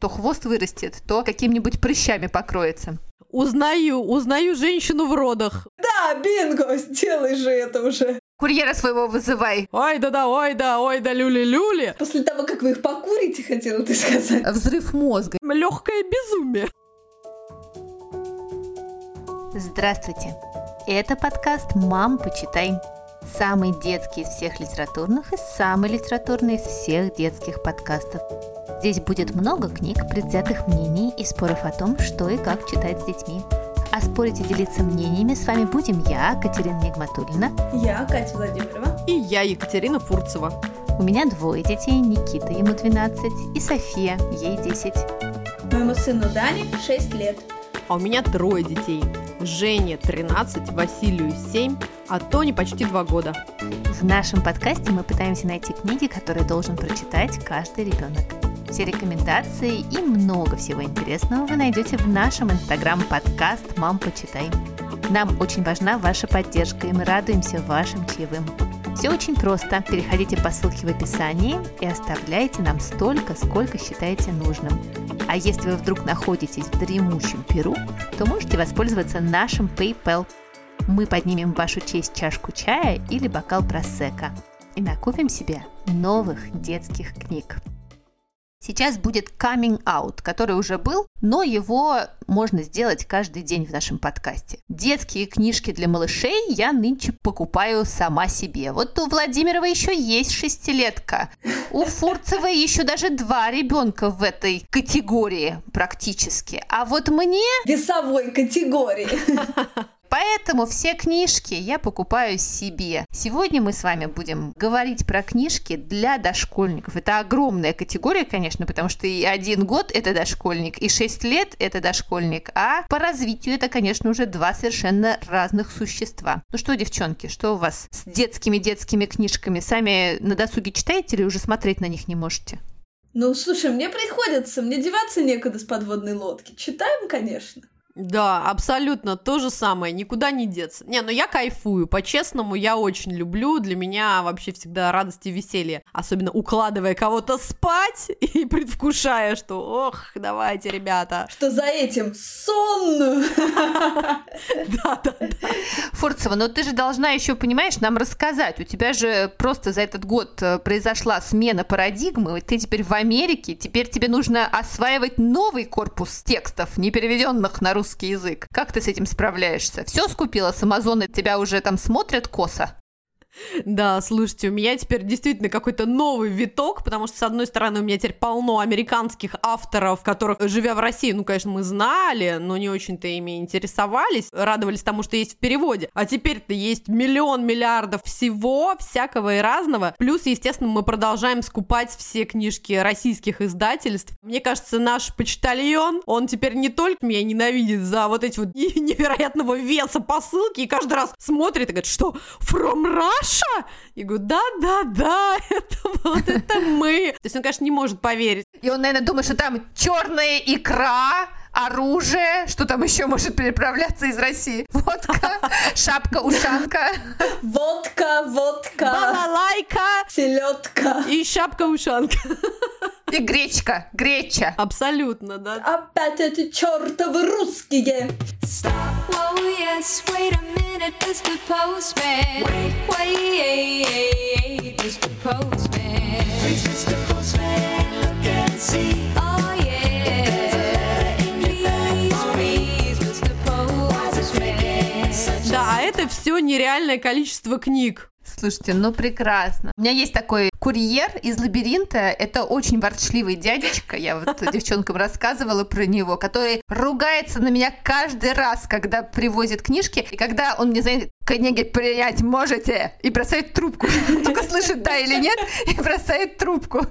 То хвост вырастет, то какими-нибудь прыщами покроется. Узнаю, узнаю женщину в родах. Да, бинго, сделай же это уже. Курьера своего вызывай. Ой, да-да, ой, да, ой, да, люли-люли. После того, как вы их покурите, хотела ты сказать. Взрыв мозга. Легкое безумие. Здравствуйте. Это подкаст «Мам, почитай». Самый детский из всех литературных и самый литературный из всех детских подкастов. Здесь будет много книг, предвзятых мнений и споров о том, что и как читать с детьми. А спорить и делиться мнениями с вами будем я, Катерина Нигматуллина. Я, Катя Владимирова. И я, Екатерина Фурцева. У меня двое детей, Никита, ему 12, и София, ей 10. Моему сыну Дане 6 лет. А у меня трое детей. Жене 13, Василию 7, а Тони почти 2 года. В нашем подкасте мы пытаемся найти книги, которые должен прочитать каждый ребенок. Все рекомендации и много всего интересного вы найдете в нашем инстаграм-подкаст «Мам, почитай». Нам очень важна ваша поддержка, и мы радуемся вашим чаевым. Все очень просто. Переходите по ссылке в описании и оставляйте нам столько, сколько считаете нужным. А если вы вдруг находитесь в дремучем Перу, то можете воспользоваться нашим PayPal. Мы поднимем в вашу честь чашку чая или бокал просека и накупим себе новых детских книг. Сейчас будет coming out, который уже был, но его можно сделать каждый день в нашем подкасте. Детские книжки для малышей я нынче покупаю сама себе. Вот у Владимирова еще есть шестилетка. У Фурцевой еще даже два ребенка в этой категории практически. А вот мне... Весовой категории. Поэтому все книжки я покупаю себе. Сегодня мы с вами будем говорить про книжки для дошкольников. Это огромная категория, конечно, потому что и один год это дошкольник, и шесть лет это дошкольник, а по развитию это, конечно, уже два совершенно разных существа. Ну что, девчонки, что у вас с детскими-детскими книжками? Сами на досуге читаете или уже смотреть на них не можете? Ну, слушай, мне приходится, мне деваться некуда с подводной лодки. Читаем, конечно. Да, абсолютно то же самое, никуда не деться. Не, ну я кайфую, по-честному, я очень люблю, для меня вообще всегда радость и веселье, особенно укладывая кого-то спать и предвкушая, что ох, давайте, ребята. Что за этим сон? Да, да, да. Фурцева, но ты же должна еще, понимаешь, нам рассказать. У тебя же просто за этот год э, произошла смена парадигмы. Ты теперь в Америке, теперь тебе нужно осваивать новый корпус текстов, не переведенных на русский язык. Как ты с этим справляешься? Все скупила с Амазона, тебя уже там смотрят косо? Да, слушайте, у меня теперь действительно какой-то новый виток, потому что, с одной стороны, у меня теперь полно американских авторов, которых, живя в России, ну, конечно, мы знали, но не очень-то ими интересовались, радовались тому, что есть в переводе. А теперь-то есть миллион миллиардов всего, всякого и разного. Плюс, естественно, мы продолжаем скупать все книжки российских издательств. Мне кажется, наш почтальон, он теперь не только меня ненавидит за вот эти вот невероятного веса посылки, и каждый раз смотрит и говорит, что, from Russia? Маша? И говорю, да-да-да, это вот это мы. То есть он, конечно, не может поверить. И он, наверное, думает, что там черная икра, оружие, что там еще может переправляться из России? Водка, шапка-ушанка. Водка, водка. Балалайка. Селедка. И шапка-ушанка. И гречка, греча. Абсолютно, да. Опять эти чертовы русские. Whoa, yes, wait a minute, Mr. Postman. Wait, wait, Mr. Postman. Please, Mr. Postman, look and see. Oh, yeah. Please, please, Mr. Postman. Да, а это все нереальное количество книг. Слушайте, ну прекрасно. У меня есть такой курьер из лабиринта. Это очень ворчливый дядечка. Я вот девчонкам рассказывала про него, который ругается на меня каждый раз, когда привозит книжки. И когда он мне звонит, книги принять можете? И бросает трубку. Только слышит да или нет, и бросает трубку.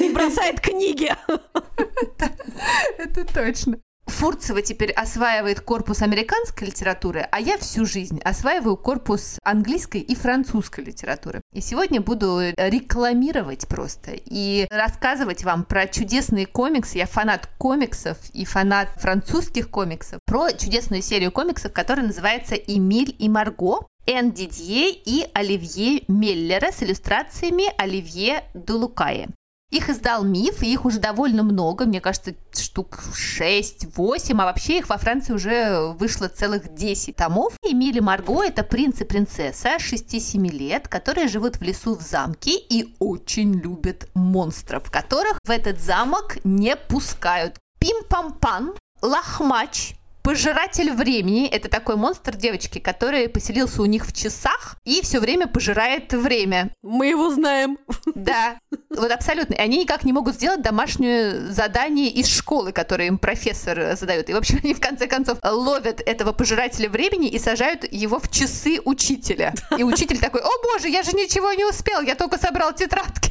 И бросает книги. Это точно. Фурцева теперь осваивает корпус американской литературы, а я всю жизнь осваиваю корпус английской и французской литературы. И сегодня буду рекламировать просто и рассказывать вам про чудесные комиксы. Я фанат комиксов и фанат французских комиксов. Про чудесную серию комиксов, которая называется «Эмиль и Марго». Эн Дидье и Оливье Меллера с иллюстрациями Оливье Дулукае. Их издал Миф, и их уже довольно много, мне кажется, штук 6-8, а вообще их во Франции уже вышло целых 10 томов. Эмили Марго – это принц и принцесса 6-7 лет, которые живут в лесу в замке и очень любят монстров, которых в этот замок не пускают. Пим-пам-пам, лохмач, Пожиратель времени – это такой монстр девочки, который поселился у них в часах и все время пожирает время. Мы его знаем. Да, вот абсолютно. И они никак не могут сделать домашнее задание из школы, которое им профессор задает. И, в общем, они в конце концов ловят этого пожирателя времени и сажают его в часы учителя. И учитель такой, о боже, я же ничего не успел, я только собрал тетрадки.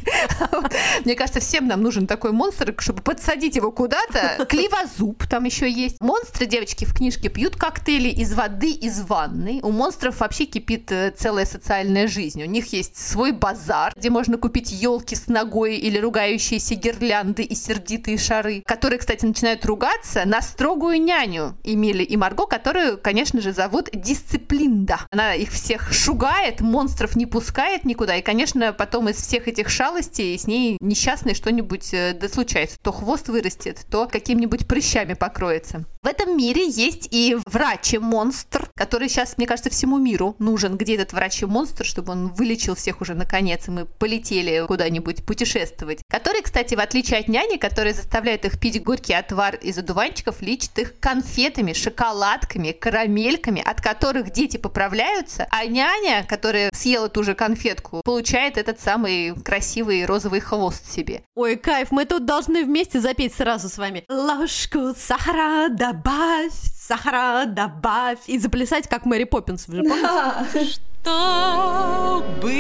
Мне кажется, всем нам нужен такой монстр, чтобы подсадить его куда-то. Кливозуб там еще есть. Монстры, девочки, в книжке пьют коктейли из воды из ванны. У монстров вообще кипит э, целая социальная жизнь. У них есть свой базар, где можно купить елки с ногой или ругающиеся гирлянды и сердитые шары, которые, кстати, начинают ругаться на строгую няню Эмили и Марго, которую, конечно же, зовут Дисциплинда. Она их всех шугает, монстров не пускает никуда, и, конечно, потом из всех этих шалостей с ней несчастной что-нибудь э, да случается. То хвост вырастет, то какими-нибудь прыщами покроется. В этом мире есть и врач-монстр, который сейчас, мне кажется, всему миру нужен. Где этот врач-монстр, чтобы он вылечил всех уже наконец, и мы полетели куда-нибудь путешествовать. Который, кстати, в отличие от няни, которая заставляет их пить горький отвар из одуванчиков, лечит их конфетами, шоколадками, карамельками, от которых дети поправляются, а няня, которая съела ту же конфетку, получает этот самый красивый розовый хвост себе. Ой, кайф, мы тут должны вместе запеть сразу с вами. Ложку сахара добавь, сахара добавь. И заплясать, как Мэри Поппинс. Вы же помните? Чтобы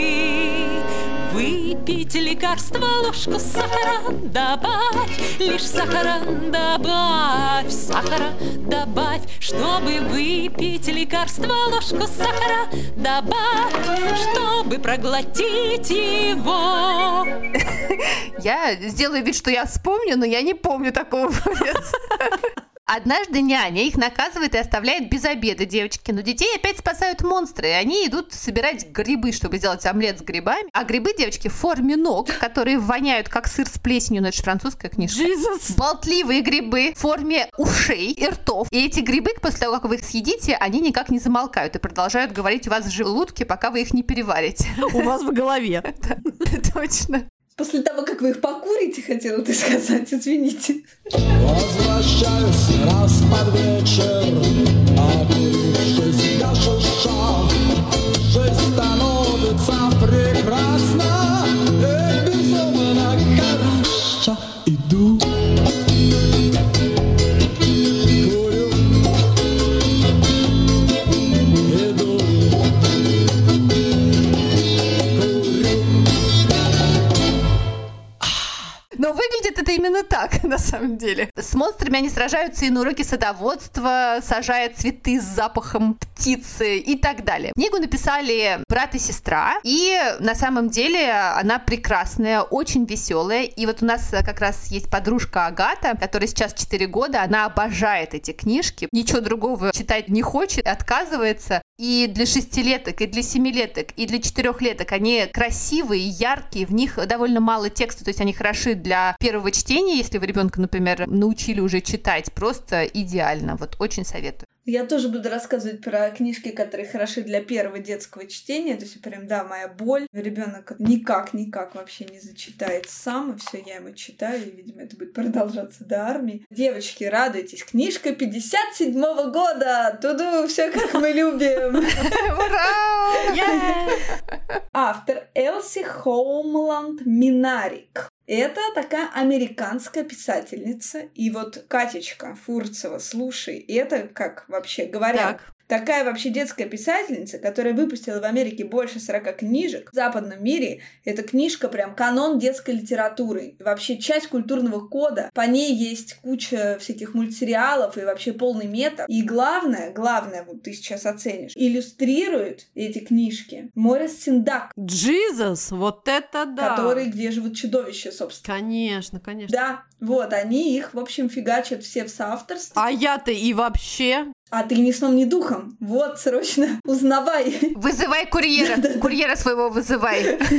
выпить лекарство, ложку сахара добавь, лишь сахара добавь, сахара добавь, чтобы выпить лекарство, ложку сахара добавь, чтобы проглотить его. Я сделаю вид, что я вспомню, но я не помню такого. Однажды няня их наказывает и оставляет без обеда девочки, но детей опять спасают монстры, и они идут собирать грибы, чтобы сделать омлет с грибами. А грибы, девочки, в форме ног, которые воняют как сыр с плесенью, но это же французская книжка. Jesus. Болтливые грибы в форме ушей и ртов. И эти грибы, после того, как вы их съедите, они никак не замолкают и продолжают говорить у вас в желудке, пока вы их не переварите. У вас в голове. Точно. После того, как вы их покурите, хотела ты сказать, извините. Возвращаюсь раз под вечер, обидевшись до шиша. Жизнь становится прекрасна Они сражаются и на уроке садоводства, сажая цветы с запахом птицы и так далее. Книгу написали брат и сестра, и на самом деле она прекрасная, очень веселая. И вот у нас как раз есть подружка Агата, которая сейчас 4 года, она обожает эти книжки, ничего другого читать не хочет, отказывается. И для шестилеток, и для семилеток, и для четырехлеток они красивые, яркие, в них довольно мало текста, то есть они хороши для первого чтения, если вы ребенка, например, научили уже читать, просто идеально. Вот очень советую. Я тоже буду рассказывать про книжки, которые хороши для первого детского чтения. То есть прям, да, моя боль. Ребенок никак-никак вообще не зачитает сам, и все, я ему читаю, и, видимо, это будет продолжаться до армии. Девочки, радуйтесь, книжка 57-го года! Туду, все как мы любим! Автор Элси Хоумланд Минарик. Это такая американская писательница. И вот Катечка Фурцева, слушай, это как вообще говорят. Так. Такая вообще детская писательница, которая выпустила в Америке больше 40 книжек. В западном мире эта книжка прям канон детской литературы. И Вообще часть культурного кода. По ней есть куча всяких мультсериалов и вообще полный мета. И главное, главное, вот ты сейчас оценишь, иллюстрирует эти книжки Морис Синдак, Jesus, вот это да. который «Где живут чудовища», собственно. Конечно, конечно. Да, вот, они их, в общем, фигачат все в соавторстве. А я-то и вообще... А ты ни сном, ни духом. Вот, срочно, узнавай. Вызывай курьера. Курьера своего вызывай.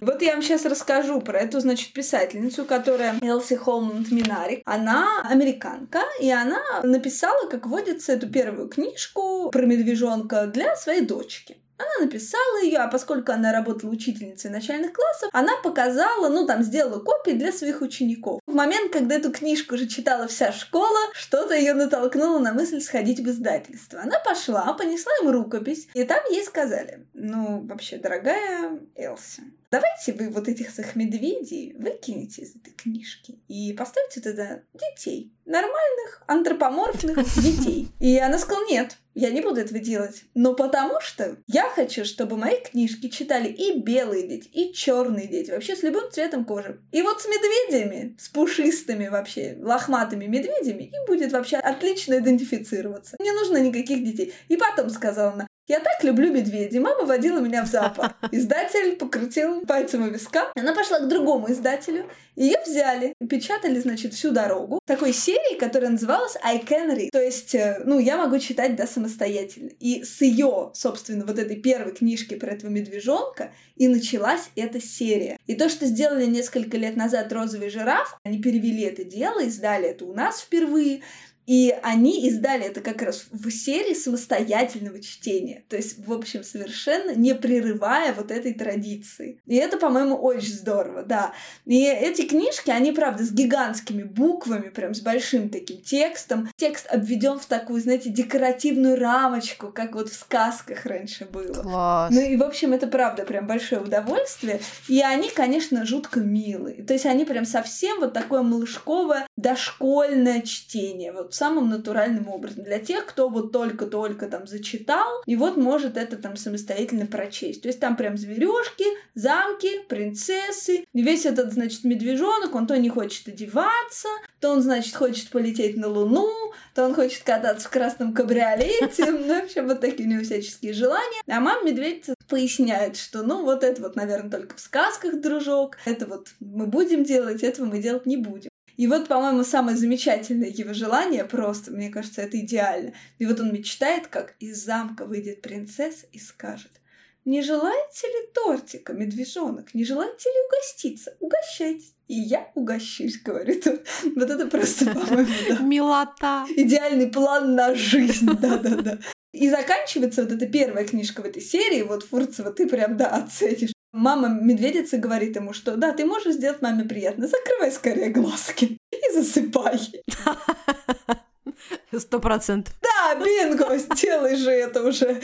Вот я вам сейчас расскажу про эту, значит, писательницу, которая Элси Холманд Минарик. Она американка, и она написала, как водится, эту первую книжку про медвежонка для своей дочки. Она написала ее, а поскольку она работала учительницей начальных классов, она показала, ну там сделала копии для своих учеников. В момент, когда эту книжку уже читала вся школа, что-то ее натолкнуло на мысль сходить в издательство. Она пошла, понесла им рукопись, и там ей сказали, ну вообще, дорогая Элси, давайте вы вот этих своих медведей выкинете из этой книжки и поставьте туда детей. Нормальных, антропоморфных детей. И она сказала, нет, я не буду этого делать. Но потому что я хочу, чтобы мои книжки читали и белые дети, и черные дети, вообще с любым цветом кожи. И вот с медведями, с пушистыми вообще, лохматыми медведями, им будет вообще отлично идентифицироваться. Не нужно никаких детей. И потом сказала она, я так люблю медведей. Мама водила меня в зоопарк. Издатель покрутил пальцем у виска. Она пошла к другому издателю. Ее взяли печатали, значит, всю дорогу. Такой серии, которая называлась I Can Read. То есть, э, ну, я могу читать, да, самостоятельно. И с ее, собственно, вот этой первой книжки про этого медвежонка и началась эта серия. И то, что сделали несколько лет назад «Розовый жираф», они перевели это дело, издали это у нас впервые. И они издали это как раз в серии самостоятельного чтения. То есть, в общем, совершенно не прерывая вот этой традиции. И это, по-моему, очень здорово, да. И эти книжки, они, правда, с гигантскими буквами, прям с большим таким текстом. Текст обведен в такую, знаете, декоративную рамочку, как вот в сказках раньше было. Класс. Ну и, в общем, это правда прям большое удовольствие. И они, конечно, жутко милые. То есть они прям совсем вот такое малышковое, дошкольное чтение. Вот самым натуральным образом. Для тех, кто вот только-только там зачитал, и вот может это там самостоятельно прочесть. То есть там прям зверюшки, замки, принцессы. Весь этот, значит, медвежонок, он то не хочет одеваться, то он, значит, хочет полететь на Луну, то он хочет кататься в красном кабриолете. Ну, в общем, вот такие у него всяческие желания. А мама медведица поясняет, что, ну, вот это вот, наверное, только в сказках, дружок. Это вот мы будем делать, этого мы делать не будем. И вот, по-моему, самое замечательное его желание просто, мне кажется, это идеально. И вот он мечтает, как из замка выйдет принцесса и скажет, не желаете ли тортика, медвежонок? Не желаете ли угоститься? Угощайтесь. И я угощусь, говорит он. Вот это просто, по-моему, да. Милота. идеальный план на жизнь. Да-да-да. И заканчивается вот эта первая книжка в этой серии. Вот Фурцева ты прям, да, оценишь. Мама медведица говорит ему, что да, ты можешь сделать маме приятно, закрывай скорее глазки и засыпай. Сто процентов. Да, бинго, сделай же это уже.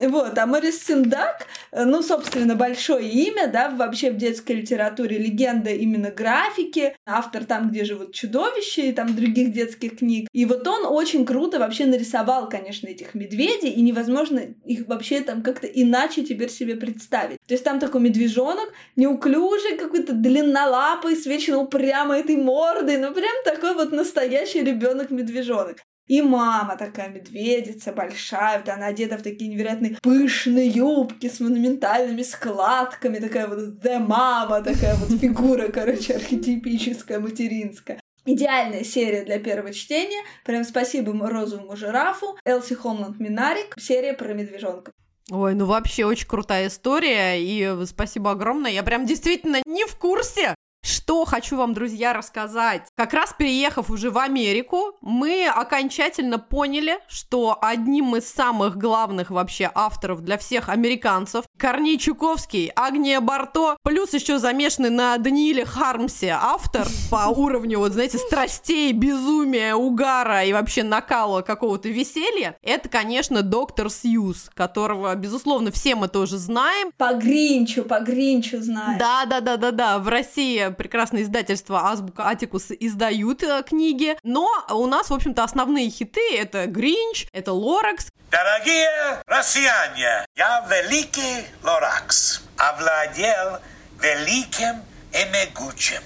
Вот, а Морис Синдак, ну, собственно, большое имя, да, вообще в детской литературе легенда именно графики, автор там, где живут чудовища и там других детских книг. И вот он очень круто вообще нарисовал, конечно, этих медведей, и невозможно их вообще там как-то иначе теперь себе представить. То есть там такой медвежонок, неуклюжий, какой-то длиннолапый, с вечно упрямой этой мордой, ну, прям такой вот настоящий ребенок медвежонок и мама такая медведица большая, вот она одета в такие невероятные пышные юбки с монументальными складками, такая вот the мама, такая вот фигура, короче, архетипическая, материнская. Идеальная серия для первого чтения. Прям спасибо розовому жирафу. Элси Холмланд Минарик. Серия про медвежонка. Ой, ну вообще очень крутая история, и спасибо огромное. Я прям действительно не в курсе, что хочу вам, друзья, рассказать. Как раз переехав уже в Америку, мы окончательно поняли, что одним из самых главных вообще авторов для всех американцев Корней Чуковский, Агния Барто, плюс еще замешанный на Данииле Хармсе автор по уровню, вот знаете, страстей, безумия, угара и вообще накала какого-то веселья, это, конечно, доктор Сьюз, которого, безусловно, все мы тоже знаем. По Гринчу, по Гринчу знаю. Да, да, да, да, да. В России прекрасное издательство Азбука Атикус издают э, книги. Но у нас, в общем-то, основные хиты это Гринч, это Лоракс. Дорогие россияне, я великий Лоракс, овладел великим и могучим.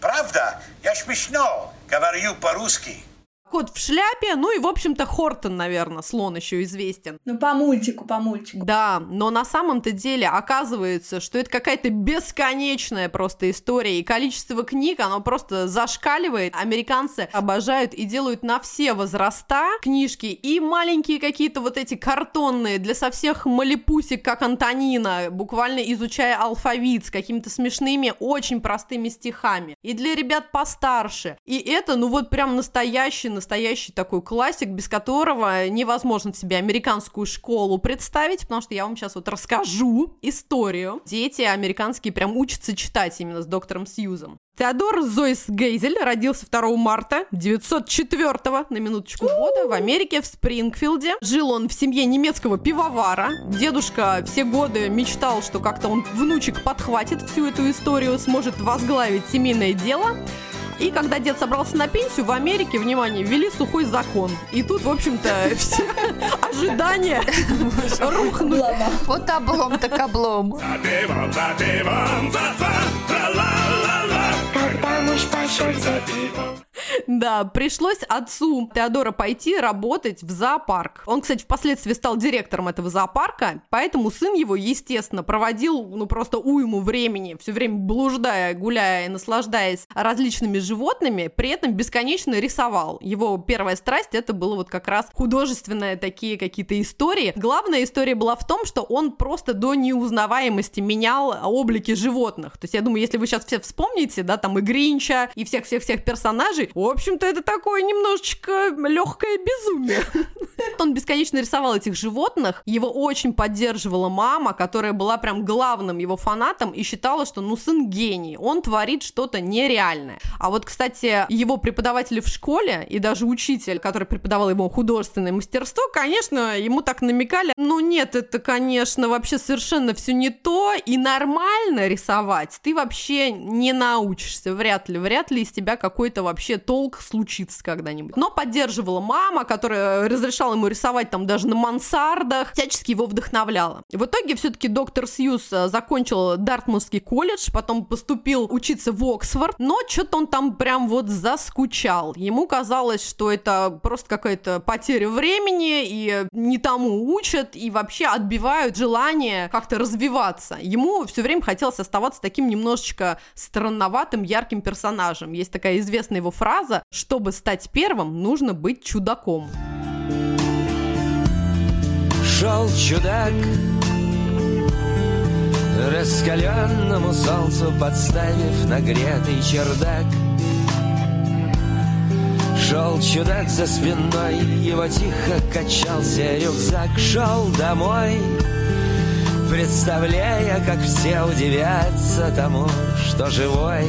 Правда, я смешно говорю по-русски. Кот в шляпе, ну и, в общем-то, Хортон, наверное, слон еще известен. Ну, по мультику, по мультику. Да, но на самом-то деле оказывается, что это какая-то бесконечная просто история, и количество книг, оно просто зашкаливает. Американцы обожают и делают на все возраста книжки, и маленькие какие-то вот эти картонные для со всех малипусик, как Антонина, буквально изучая алфавит с какими-то смешными, очень простыми стихами. И для ребят постарше. И это, ну вот прям настоящий, настоящий такой классик, без которого невозможно себе американскую школу представить, потому что я вам сейчас вот расскажу историю. Дети американские прям учатся читать именно с доктором Сьюзом. Теодор Зойс Гейзель родился 2 марта 904 на минуточку года в Америке, в Спрингфилде. Жил он в семье немецкого пивовара. Дедушка все годы мечтал, что как-то он внучек подхватит всю эту историю, сможет возглавить семейное дело. И когда дед собрался на пенсию, в Америке, внимание, ввели сухой закон. И тут, в общем-то, все ожидания рухнули. Вот облом так облом. Когда муж пошел за пивом Да, пришлось отцу Теодора пойти работать в зоопарк. Он, кстати, впоследствии стал директором этого зоопарка, поэтому сын его, естественно, проводил, ну, просто уйму времени, все время блуждая, гуляя и наслаждаясь различными животными, при этом бесконечно рисовал. Его первая страсть это было вот как раз художественные такие какие-то истории. Главная история была в том, что он просто до неузнаваемости менял облики животных. То есть я думаю, если вы сейчас все вспомните, да, там и Гринча, и всех-всех-всех персонажей, в общем-то, это такое немножечко легкое безумие. Он бесконечно рисовал этих животных. Его очень поддерживала мама, которая была прям главным его фанатом и считала, что ну сын гений, он творит что-то нереальное. А вот, кстати, его преподаватели в школе и даже учитель, который преподавал ему художественное мастерство, конечно, ему так намекали, ну нет, это, конечно, вообще совершенно все не то, и нормально рисовать ты вообще не научишься, вряд ли, вряд ли из тебя какой-то вообще толк случится когда-нибудь. Но поддерживала мама, которая разрешала ему рисовать там даже на мансардах, всячески его вдохновляла. В итоге все-таки доктор Сьюз э, закончил Дартмутский колледж, потом поступил учиться в Оксфорд, но что-то он там прям вот заскучал. Ему казалось, что это просто какая-то потеря времени, и не тому учат, и вообще отбивают желание как-то развиваться. Ему все время хотелось оставаться таким немножечко странноватым, ярким персонажем. Есть такая известная его фраза «Чтобы стать первым, нужно быть чудаком». Шел чудак Раскаленному солнцу подставив нагретый чердак. Шел чудак за спиной, его тихо качался рюкзак. Шел домой, представляя, как все удивятся тому, что живой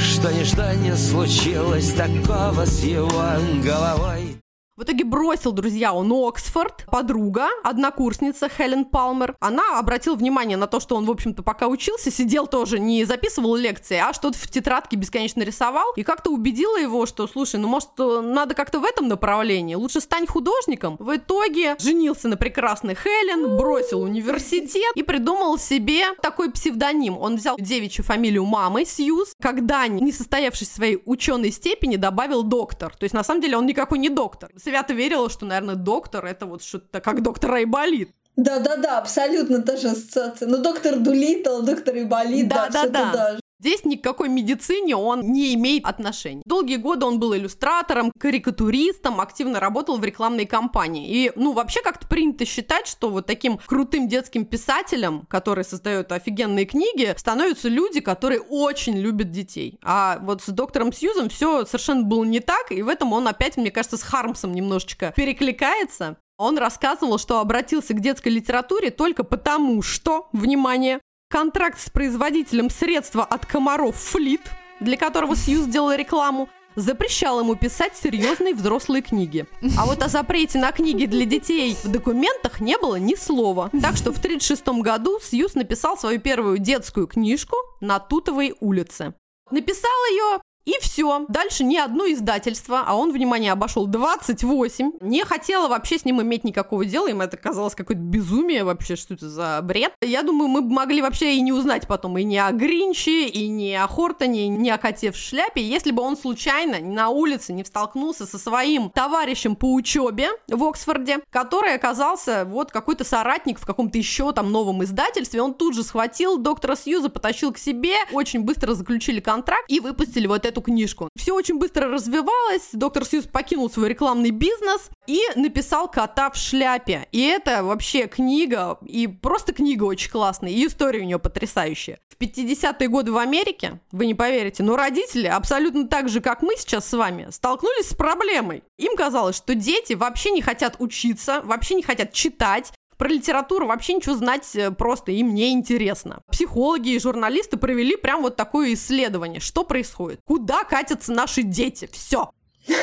Что ничто не случилось такого с его головой В итоге бросил, друзья, он Оксфорд. Подруга, однокурсница Хелен Палмер, она обратила внимание на то, что он, в общем-то, пока учился, сидел тоже, не записывал лекции, а что-то в тетрадке бесконечно рисовал, и как-то убедила его, что, слушай, ну, может, надо как-то в этом направлении, лучше стань художником. В итоге женился на прекрасной Хелен, бросил университет и придумал себе такой псевдоним. Он взял девичью фамилию мамы, Сьюз, когда, не состоявшись в своей ученой степени, добавил доктор. То есть, на самом деле, он никакой не доктор. Свято верила, что, наверное, доктор это вот что-то как доктор Айболит. Да-да-да, абсолютно та же ассоциация. Ну, доктор Дулитл, доктор Иболит, да, Да-да-да. что-то даже. Здесь ни к какой медицине он не имеет отношения. Долгие годы он был иллюстратором, карикатуристом, активно работал в рекламной кампании. И, ну, вообще как-то принято считать, что вот таким крутым детским писателем, который создает офигенные книги, становятся люди, которые очень любят детей. А вот с доктором Сьюзом все совершенно было не так, и в этом он опять, мне кажется, с Хармсом немножечко перекликается. Он рассказывал, что обратился к детской литературе только потому, что, внимание, контракт с производителем средства от комаров Флит, для которого Сьюз сделал рекламу, запрещал ему писать серьезные взрослые книги. А вот о запрете на книги для детей в документах не было ни слова. Так что в 1936 году Сьюз написал свою первую детскую книжку «На Тутовой улице». Написал ее И все. Дальше ни одно издательство, а он, внимание, обошел 28, не хотела вообще с ним иметь никакого дела, им это казалось какое-то безумие вообще, что это за бред. Я думаю, мы могли вообще и не узнать потом и не о Гринче, и не о Хортоне, и не о коте в шляпе, если бы он случайно на улице не столкнулся со своим товарищем по учебе в Оксфорде, который оказался вот какой-то соратник в каком-то еще там новом издательстве. Он тут же схватил доктора Сьюза, потащил к себе, очень быстро заключили контракт и выпустили вот эту книжку. Все очень быстро развивалось, доктор Сьюз покинул свой рекламный бизнес и написал «Кота в шляпе». И это вообще книга, и просто книга очень классная, и история у нее потрясающая. В 50-е годы в Америке, вы не поверите, но родители, абсолютно так же, как мы сейчас с вами, столкнулись с проблемой. Им казалось, что дети вообще не хотят учиться, вообще не хотят читать, про литературу вообще ничего знать э, просто им не интересно. Психологи и журналисты провели прям вот такое исследование. Что происходит? Куда катятся наши дети? Все.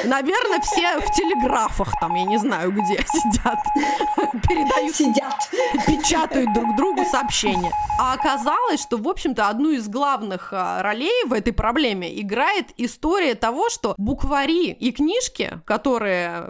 Наверное, все в телеграфах там, я не знаю, где сидят, передают, Сидят. печатают друг другу сообщения. А оказалось, что, в общем-то, одну из главных а, ролей в этой проблеме играет история того, что буквари и книжки, которые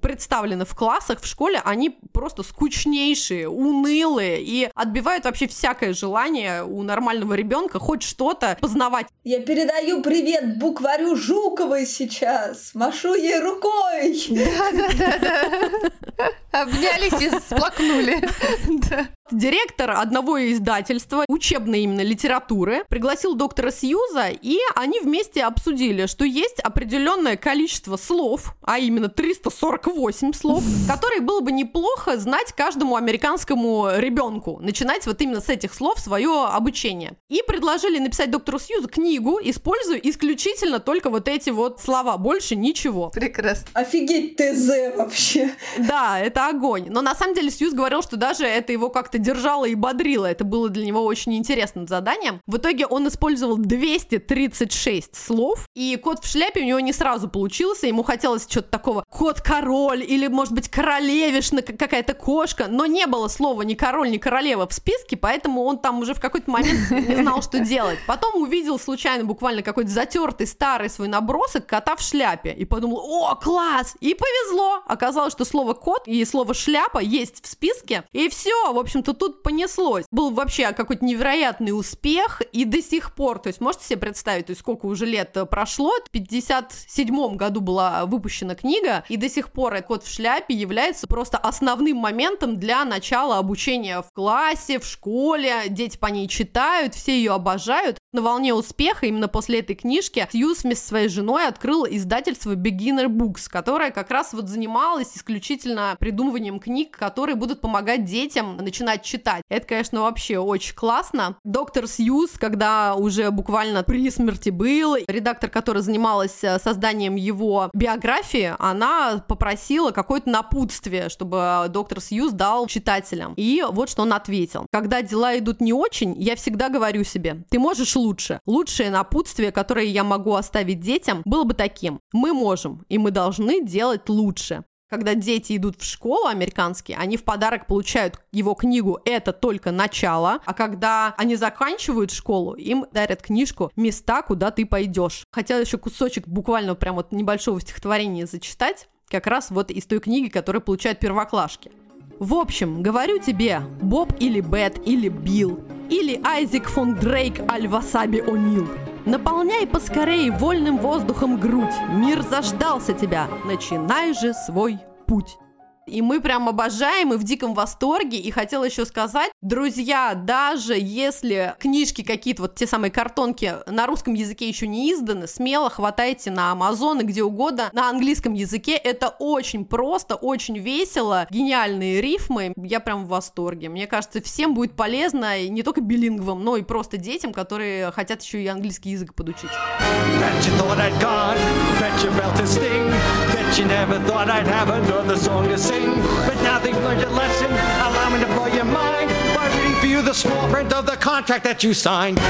представлены в классах, в школе, они просто скучнейшие, унылые и отбивают вообще всякое желание у нормального ребенка хоть что-то познавать. Я передаю привет букварю Жуковой сейчас. Машу ей рукой. Да-да-да. Обнялись и сплакнули. Да. Директор одного издательства учебной именно литературы пригласил доктора Сьюза, и они вместе обсудили, что есть определенное количество слов, а именно 348 слов, которые было бы неплохо знать каждому американскому ребенку, начинать вот именно с этих слов свое обучение. И предложили написать доктору Сьюзу книгу, используя исключительно только вот эти вот слова, больше ничего. Прекрасно. Офигеть ТЗ вообще. Да, это огонь. Но на самом деле Сьюз говорил, что даже это его как-то держало и бодрило. Это было для него очень интересным заданием. В итоге он использовал 236 слов, и кот в шляпе у него не сразу получился. Ему хотелось что-то такого кот-король или, может быть, королевишна, какая-то кошка. Но не было слова ни король, ни королева в списке, поэтому он там уже в какой-то момент не знал, что делать. Потом увидел случайно буквально какой-то затертый старый свой набросок кота в шляпе и подумал, о, класс! И повезло! Оказалось, что слово кот и слово шляпа есть в списке, и все, в общем-то, тут понеслось. Был вообще какой-то невероятный успех, и до сих пор, то есть можете себе представить, то есть сколько уже лет э, прошло, в 57 году была выпущена книга, и до сих пор кот в шляпе является просто основным моментом для начала обучения в классе, в школе, дети по ней читают, все ее обожают. На волне успеха именно после этой книжки Сьюз вместе со своей женой открыл издательство Beginner Books, которое как раз вот занималось исключительно придумыванием книг, которые будут помогать детям начинать читать. Это, конечно, вообще очень классно. Доктор Сьюз, когда уже буквально при смерти был, редактор, которая занималась э, созданием его биографии, она попросила какое-то напутствие, чтобы доктор Сьюз дал читателям. И вот что он ответил. Когда дела идут не очень, я всегда говорю себе, ты можешь лучше. Лучшее напутствие, которое я могу оставить детям, было бы таким. Мы можем, и мы должны делать лучше. Когда дети идут в школу американские, они в подарок получают его книгу «Это только начало», а когда они заканчивают школу, им дарят книжку «Места, куда ты пойдешь». Хотела еще кусочек буквально прям вот небольшого стихотворения зачитать, как раз вот из той книги, которую получают первоклашки. В общем, говорю тебе, Боб или Бет или Билл, или Айзек фон Дрейк аль Васаби О'Нил. Наполняй поскорей вольным воздухом грудь, мир заждался тебя, начинай же свой путь. И мы прям обожаем и в диком восторге. И хотела еще сказать, друзья, даже если книжки какие-то, вот те самые картонки на русском языке еще не изданы, смело хватайте на Амазон и где угодно на английском языке. Это очень просто, очень весело, гениальные рифмы. Я прям в восторге. Мне кажется, всем будет полезно, и не только билингвам, но и просто детям, которые хотят еще и английский язык подучить. But now they've learned a lesson, allow me to blow your mind by reading for you the small print of the contract that you signed.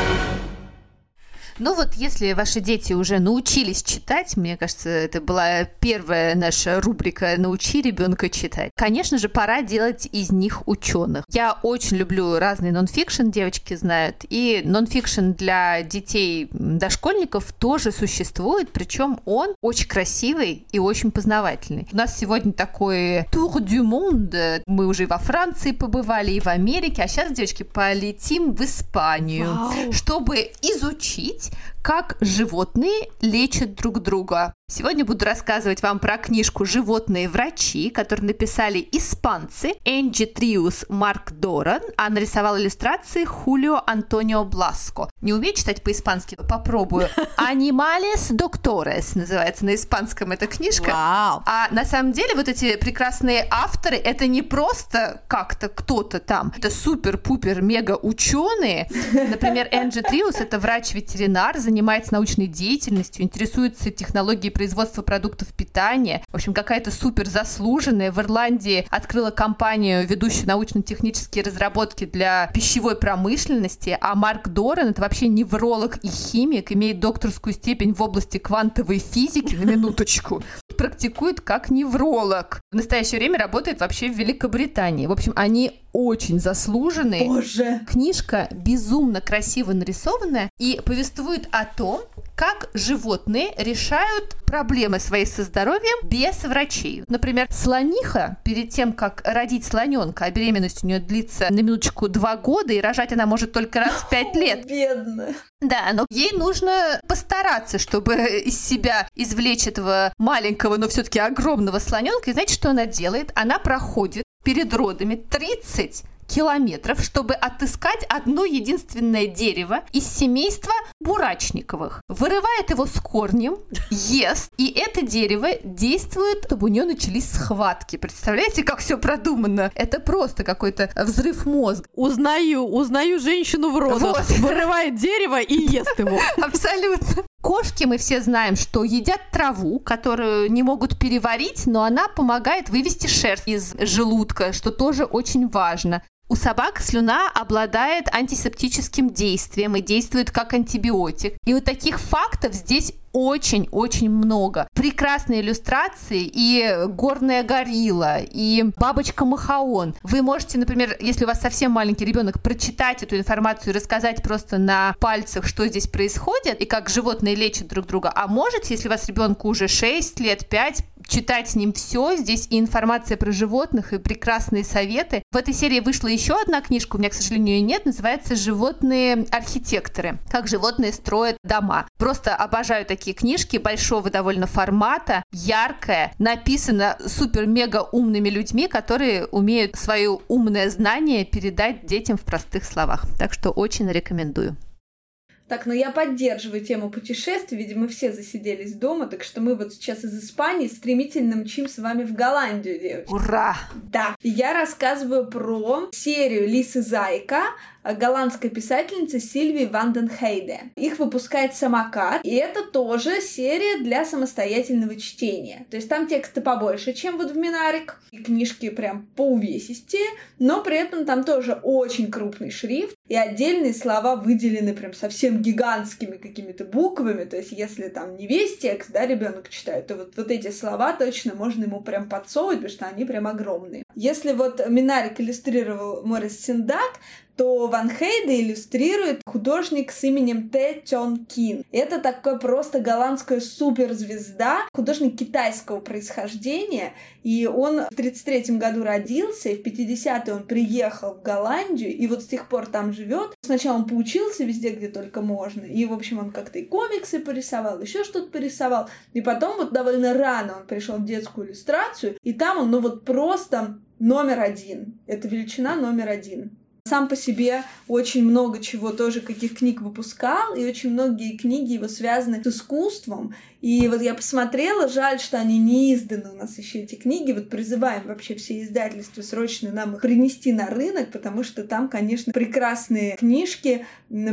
Ну вот, если ваши дети уже научились читать, мне кажется, это была первая наша рубрика «Научи ребенка читать». Конечно же, пора делать из них ученых. Я очень люблю разный нонфикшн, девочки знают, и нонфикшн для детей дошкольников тоже существует, причем он очень красивый и очень познавательный. У нас сегодня такой тур du monde. Мы уже и во Франции побывали, и в Америке, а сейчас, девочки, полетим в Испанию, Вау. чтобы изучить, говорить, как животные лечат друг друга. Сегодня буду рассказывать вам про книжку «Животные врачи», которую написали испанцы Энджи Триус Марк Доран, а нарисовал иллюстрации Хулио Антонио Бласко. Не умею читать по-испански? Попробую. «Animales Doctores» называется на испанском эта книжка. Вау. А на самом деле вот эти прекрасные авторы, это не просто как-то кто-то там, это супер-пупер мега ученые. Например, Энджи Триус это врач-ветеринар, занимается научной деятельностью, интересуется технологией производства продуктов питания. В общем, какая-то супер заслуженная. В Ирландии открыла компанию, ведущую научно-технические разработки для пищевой промышленности, а Марк Доран это вообще невролог и химик, имеет докторскую степень в области квантовой физики, на минуточку практикует как невролог. В настоящее время работает вообще в Великобритании. В общем, они очень заслуженные. Боже. Книжка безумно красиво нарисованная и повествует о том, как животные решают проблемы свои со здоровьем без врачей. Например, слониха перед тем, как родить слоненка, а беременность у нее длится на минуточку два года, и рожать она может только раз в пять лет. Бедная. Да, но ей нужно постараться, чтобы из себя извлечь этого маленького, но все-таки огромного слоненка. И знаете, что она делает? Она проходит перед родами 30 километров, чтобы отыскать одно единственное дерево из семейства бурачниковых. Вырывает его с корнем, ест, и это дерево действует, чтобы у нее начались схватки. Представляете, как все продумано? Это просто какой-то взрыв мозга. Узнаю, узнаю женщину в родах. Вот. Вырывает дерево и ест его. Абсолютно. Кошки мы все знаем, что едят траву, которую не могут переварить, но она помогает вывести шерсть из желудка, что тоже очень важно. У собак слюна обладает антисептическим действием и действует как антибиотик. И вот таких фактов здесь очень-очень много. Прекрасные иллюстрации и горная горилла, и бабочка Махаон. Вы можете, например, если у вас совсем маленький ребенок, прочитать эту информацию и рассказать просто на пальцах, что здесь происходит и как животные лечат друг друга. А можете, если у вас ребенку уже 6 лет, 5, читать с ним все. Здесь и информация про животных, и прекрасные советы. В этой серии вышла еще одна книжка, у меня, к сожалению, ее нет, называется «Животные архитекторы». Как животные строят дома. Просто обожаю такие книжки большого довольно формата, яркая, написана супер-мега умными людьми, которые умеют свое умное знание передать детям в простых словах. Так что очень рекомендую. Так, ну я поддерживаю тему путешествий, видимо, все засиделись дома, так что мы вот сейчас из Испании стремительно мчим с вами в Голландию, девочки. Ура! Да. Я рассказываю про серию Лисы Зайка голландской писательницы Сильвии Ванденхейде. Их выпускает самокат, и это тоже серия для самостоятельного чтения. То есть там тексты побольше, чем вот в Минарик, и книжки прям по увесистее, но при этом там тоже очень крупный шрифт, и отдельные слова выделены прям совсем гигантскими какими-то буквами. То есть, если там не весь текст, да, ребенок читает, то вот, вот эти слова точно можно ему прям подсовывать, потому что они прям огромные. Если вот Минарик иллюстрировал Морис Синдак, то Ван Хейде иллюстрирует художник с именем Тэ Тён Кин. Это такая просто голландская суперзвезда, художник китайского происхождения, и он в 33 году родился, и в 50-е он приехал в Голландию, и вот с тех пор там живет. Сначала он поучился везде, где только можно, и, в общем, он как-то и комиксы порисовал, еще что-то порисовал, и потом вот довольно рано он пришел в детскую иллюстрацию, и там он, ну вот просто номер один. Это величина номер один сам по себе очень много чего тоже, каких книг выпускал, и очень многие книги его связаны с искусством. И вот я посмотрела, жаль, что они не изданы у нас еще эти книги. Вот призываем вообще все издательства срочно нам их принести на рынок, потому что там, конечно, прекрасные книжки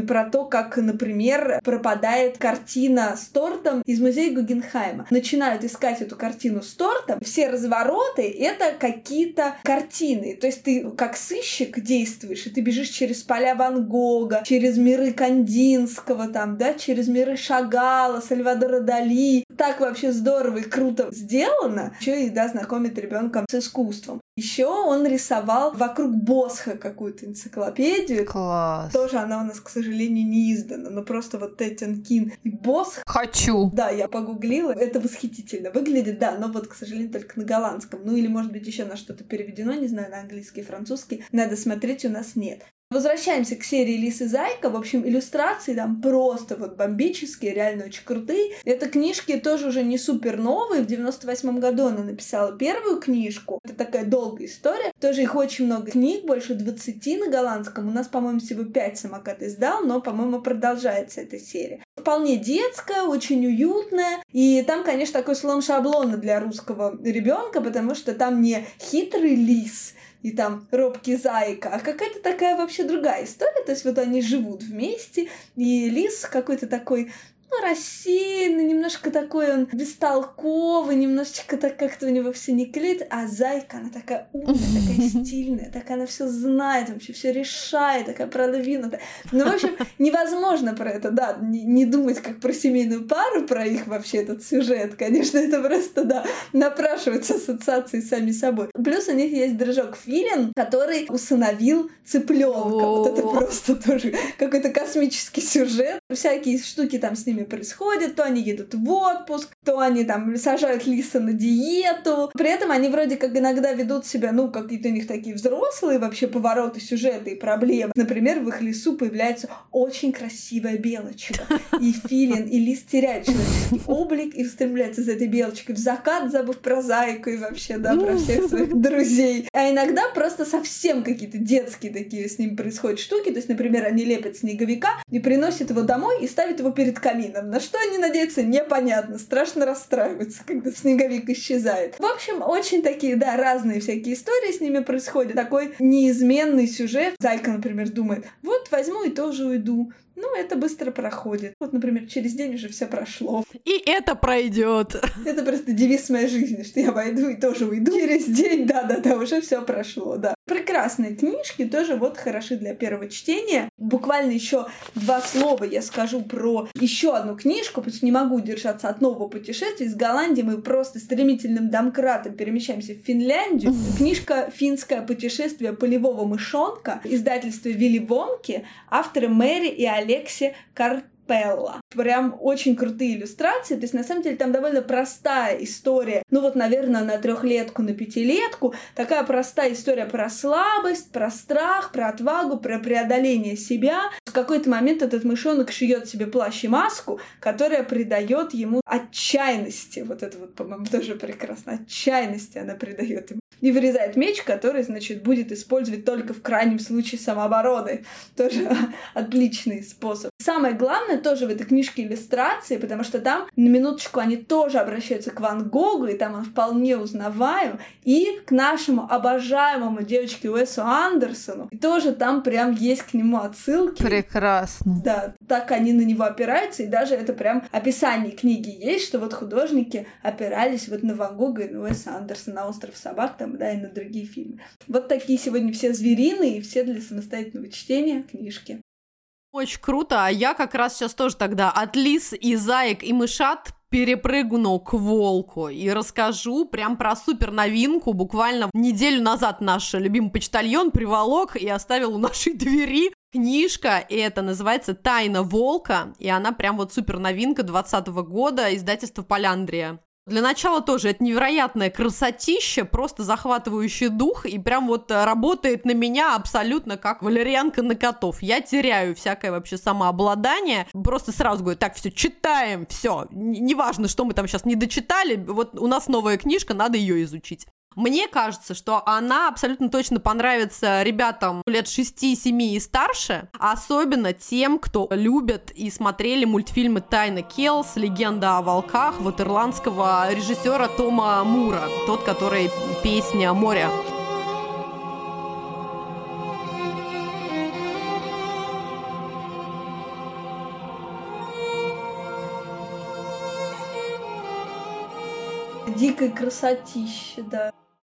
про то, как, например, пропадает картина с тортом из музея Гугенхайма. Начинают искать эту картину с тортом. Все развороты — это какие-то картины. То есть ты как сыщик действуешь, и ты бежишь через поля Ван Гога, через миры Кандинского, там, да, через миры Шагала, Сальвадора Дали. Так вообще здорово и круто сделано. Еще и, да, знакомит ребенка с искусством. Еще он рисовал вокруг Босха какую-то энциклопедию. Класс. Тоже она у нас, к сожалению, не издана, но просто вот Тетян Кин и Босх Хочу. да, я погуглила, это восхитительно выглядит, да, но вот, к сожалению, только на голландском. Ну или, может быть, еще на что-то переведено, не знаю, на английский, французский. Надо смотреть, у нас нет. Возвращаемся к серии Лис и Зайка. В общем, иллюстрации там просто вот бомбические, реально очень крутые. Это книжки тоже уже не супер новые. В 98 году она написала первую книжку. Это такая долгая история. Тоже их очень много книг, больше 20 на голландском. У нас, по-моему, всего 5 самокат издал, но, по-моему, продолжается эта серия. Вполне детская, очень уютная. И там, конечно, такой слом шаблона для русского ребенка, потому что там не хитрый лис, и там робкий зайка, а какая-то такая вообще другая история. То есть вот они живут вместе, и лис какой-то такой ну, рассеянный, немножко такой он бестолковый, немножечко так как-то у него все не клеит, а зайка, она такая умная, такая стильная, такая она все знает, вообще все решает, такая продвинутая. Ну, в общем, невозможно про это, да, не, не думать как про семейную пару, про их вообще этот сюжет, конечно, это просто, да, напрашиваются ассоциации сами собой. Плюс у них есть дружок Филин, который усыновил цыпленка. Вот это просто тоже какой-то космический сюжет. Всякие штуки там с ними происходят. То они едут в отпуск, то они там сажают лиса на диету. При этом они вроде как иногда ведут себя, ну, какие-то у них такие взрослые вообще повороты сюжета и проблемы. Например, в их лесу появляется очень красивая белочка. И Филин, и лис теряют человеческий облик и устремляются за этой белочкой в закат, забыв про зайку и вообще, да, про всех своих друзей. А иногда просто совсем какие-то детские такие с ним происходят штуки. То есть, например, они лепят снеговика и приносят его домой и ставят его перед камином. На что они надеются, непонятно. Страшно расстраиваются, когда снеговик исчезает. В общем, очень такие, да, разные всякие истории с ними происходят. Такой неизменный сюжет. Зайка, например, думает, вот возьму и тоже уйду. Ну, это быстро проходит. Вот, например, через день уже все прошло. И это пройдет. Это просто девиз моей жизни, что я войду и тоже уйду. Через день, да-да-да, уже все прошло, да. Прекрасные книжки, тоже вот хороши для первого чтения. Буквально еще два слова я скажу про еще одну книжку, потому что не могу удержаться от нового путешествия. Из Голландии мы просто стремительным домкратом перемещаемся в Финляндию. Книжка «Финское путешествие полевого мышонка», издательство Вилли Вонки, авторы Мэри и Алекси Карпелла. Прям очень крутые иллюстрации. То есть, на самом деле, там довольно простая история. Ну вот, наверное, на трехлетку, на пятилетку. Такая простая история про слабость, про страх, про отвагу, про преодоление себя. В какой-то момент этот мышонок шьет себе плащ и маску, которая придает ему отчаянности. Вот это вот, по-моему, тоже прекрасно. Отчаянности она придает ему. И вырезает меч, который, значит, будет использовать только в крайнем случае самообороны. Тоже отличный способ. Самое главное тоже в этой книжке иллюстрации, потому что там, на минуточку, они тоже обращаются к Ван Гогу, и там он вполне узнаваем, и к нашему обожаемому девочке Уэсу Андерсону. И тоже там прям есть к нему отсылки. Прекрасно. Да, так они на него опираются, и даже это прям описание книги есть, что вот художники опирались вот на Ван Гога и на Уэса Андерсона, на «Остров собак», там, да, и на другие фильмы. Вот такие сегодня все звериные и все для самостоятельного чтения книжки. Очень круто, а я как раз сейчас тоже тогда от лис и заек и мышат перепрыгну к волку и расскажу прям про супер новинку. Буквально неделю назад наш любимый почтальон приволок и оставил у нашей двери книжка, и это называется «Тайна волка», и она прям вот супер новинка 2020 года, издательство «Поляндрия». Для начала тоже это невероятное красотища, просто захватывающий дух, и прям вот э, работает на меня абсолютно как валерьянка на котов. Я теряю всякое вообще самообладание, просто сразу говорю, так, все, читаем, все, неважно, что мы там сейчас не дочитали, вот у нас новая книжка, надо ее изучить. Мне кажется, что она абсолютно точно понравится ребятам лет 6-7 и старше, особенно тем, кто любят и смотрели мультфильмы Тайна Келс, Легенда о волках, вот ирландского режиссера Тома Мура, тот, который песня «Море». Дикой красотища, да.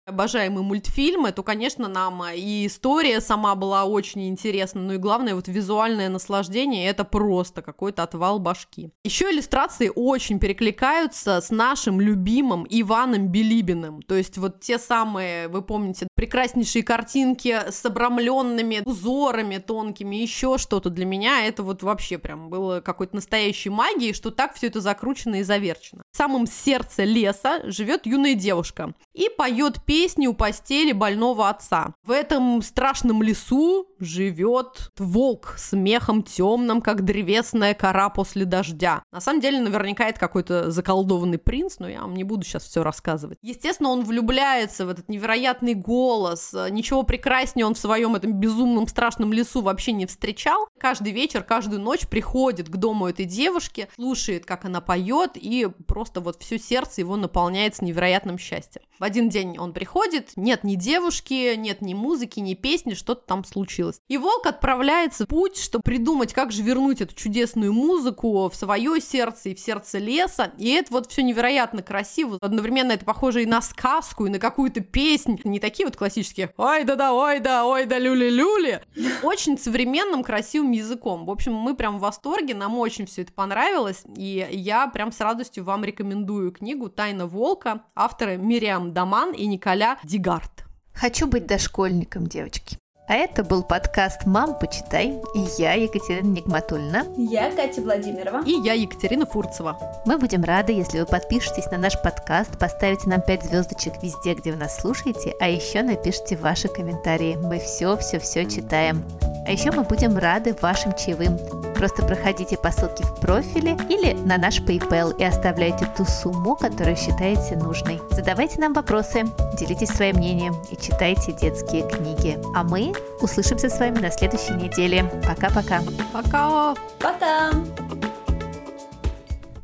Обожаемые мультфильмы, то, конечно, нам и история сама была очень интересна, ну и главное, вот визуальное наслаждение, это просто какой-то отвал башки. Еще иллюстрации очень перекликаются с нашим любимым Иваном Билибиным, то есть вот те самые, вы помните, прекраснейшие картинки с обрамленными узорами тонкими, еще что-то для меня, это вот вообще прям было какой-то настоящей магией, что так все это закручено и заверчено. В самом сердце леса живет юная девушка и поет песни у постели больного отца. В этом страшном лесу живет волк с мехом темным, как древесная кора после дождя. На самом деле, наверняка это какой-то заколдованный принц, но я вам не буду сейчас все рассказывать. Естественно, он влюбляется в этот невероятный голос. Ничего прекраснее он в своем этом безумном страшном лесу вообще не встречал. Каждый вечер, каждую ночь приходит к дому этой девушки, слушает, как она поет, и просто вот все сердце его наполняется невероятным счастьем. В один день он приходит, нет ни девушки, нет ни музыки, ни песни, что-то там случилось. И волк отправляется в путь, чтобы придумать, как же вернуть эту чудесную музыку в свое сердце и в сердце леса. И это вот все невероятно красиво. Одновременно это похоже и на сказку, и на какую-то песню. Не такие вот классические «Ой да да, ой да, ой да, люли-люли». Очень современным, красивым языком. В общем, мы прям в восторге, нам очень все это понравилось. И я прям с радостью вам рекомендую книгу «Тайна волка» авторы Мириам Даман и Николя Дигард. Хочу быть дошкольником, девочки. А это был подкаст «Мам, почитай» и я, Екатерина Нигматульна. Я Катя Владимирова. И я, Екатерина Фурцева. Мы будем рады, если вы подпишетесь на наш подкаст, поставите нам 5 звездочек везде, где вы нас слушаете, а еще напишите ваши комментарии. Мы все-все-все читаем. А еще мы будем рады вашим чаевым. Просто проходите по ссылке в профиле или на наш PayPal и оставляйте ту сумму, которую считаете нужной. Задавайте нам вопросы, делитесь своим мнением и читайте детские книги. А мы услышимся с вами на следующей неделе. Пока-пока. Пока! Пока!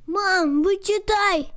Мам, вычитай!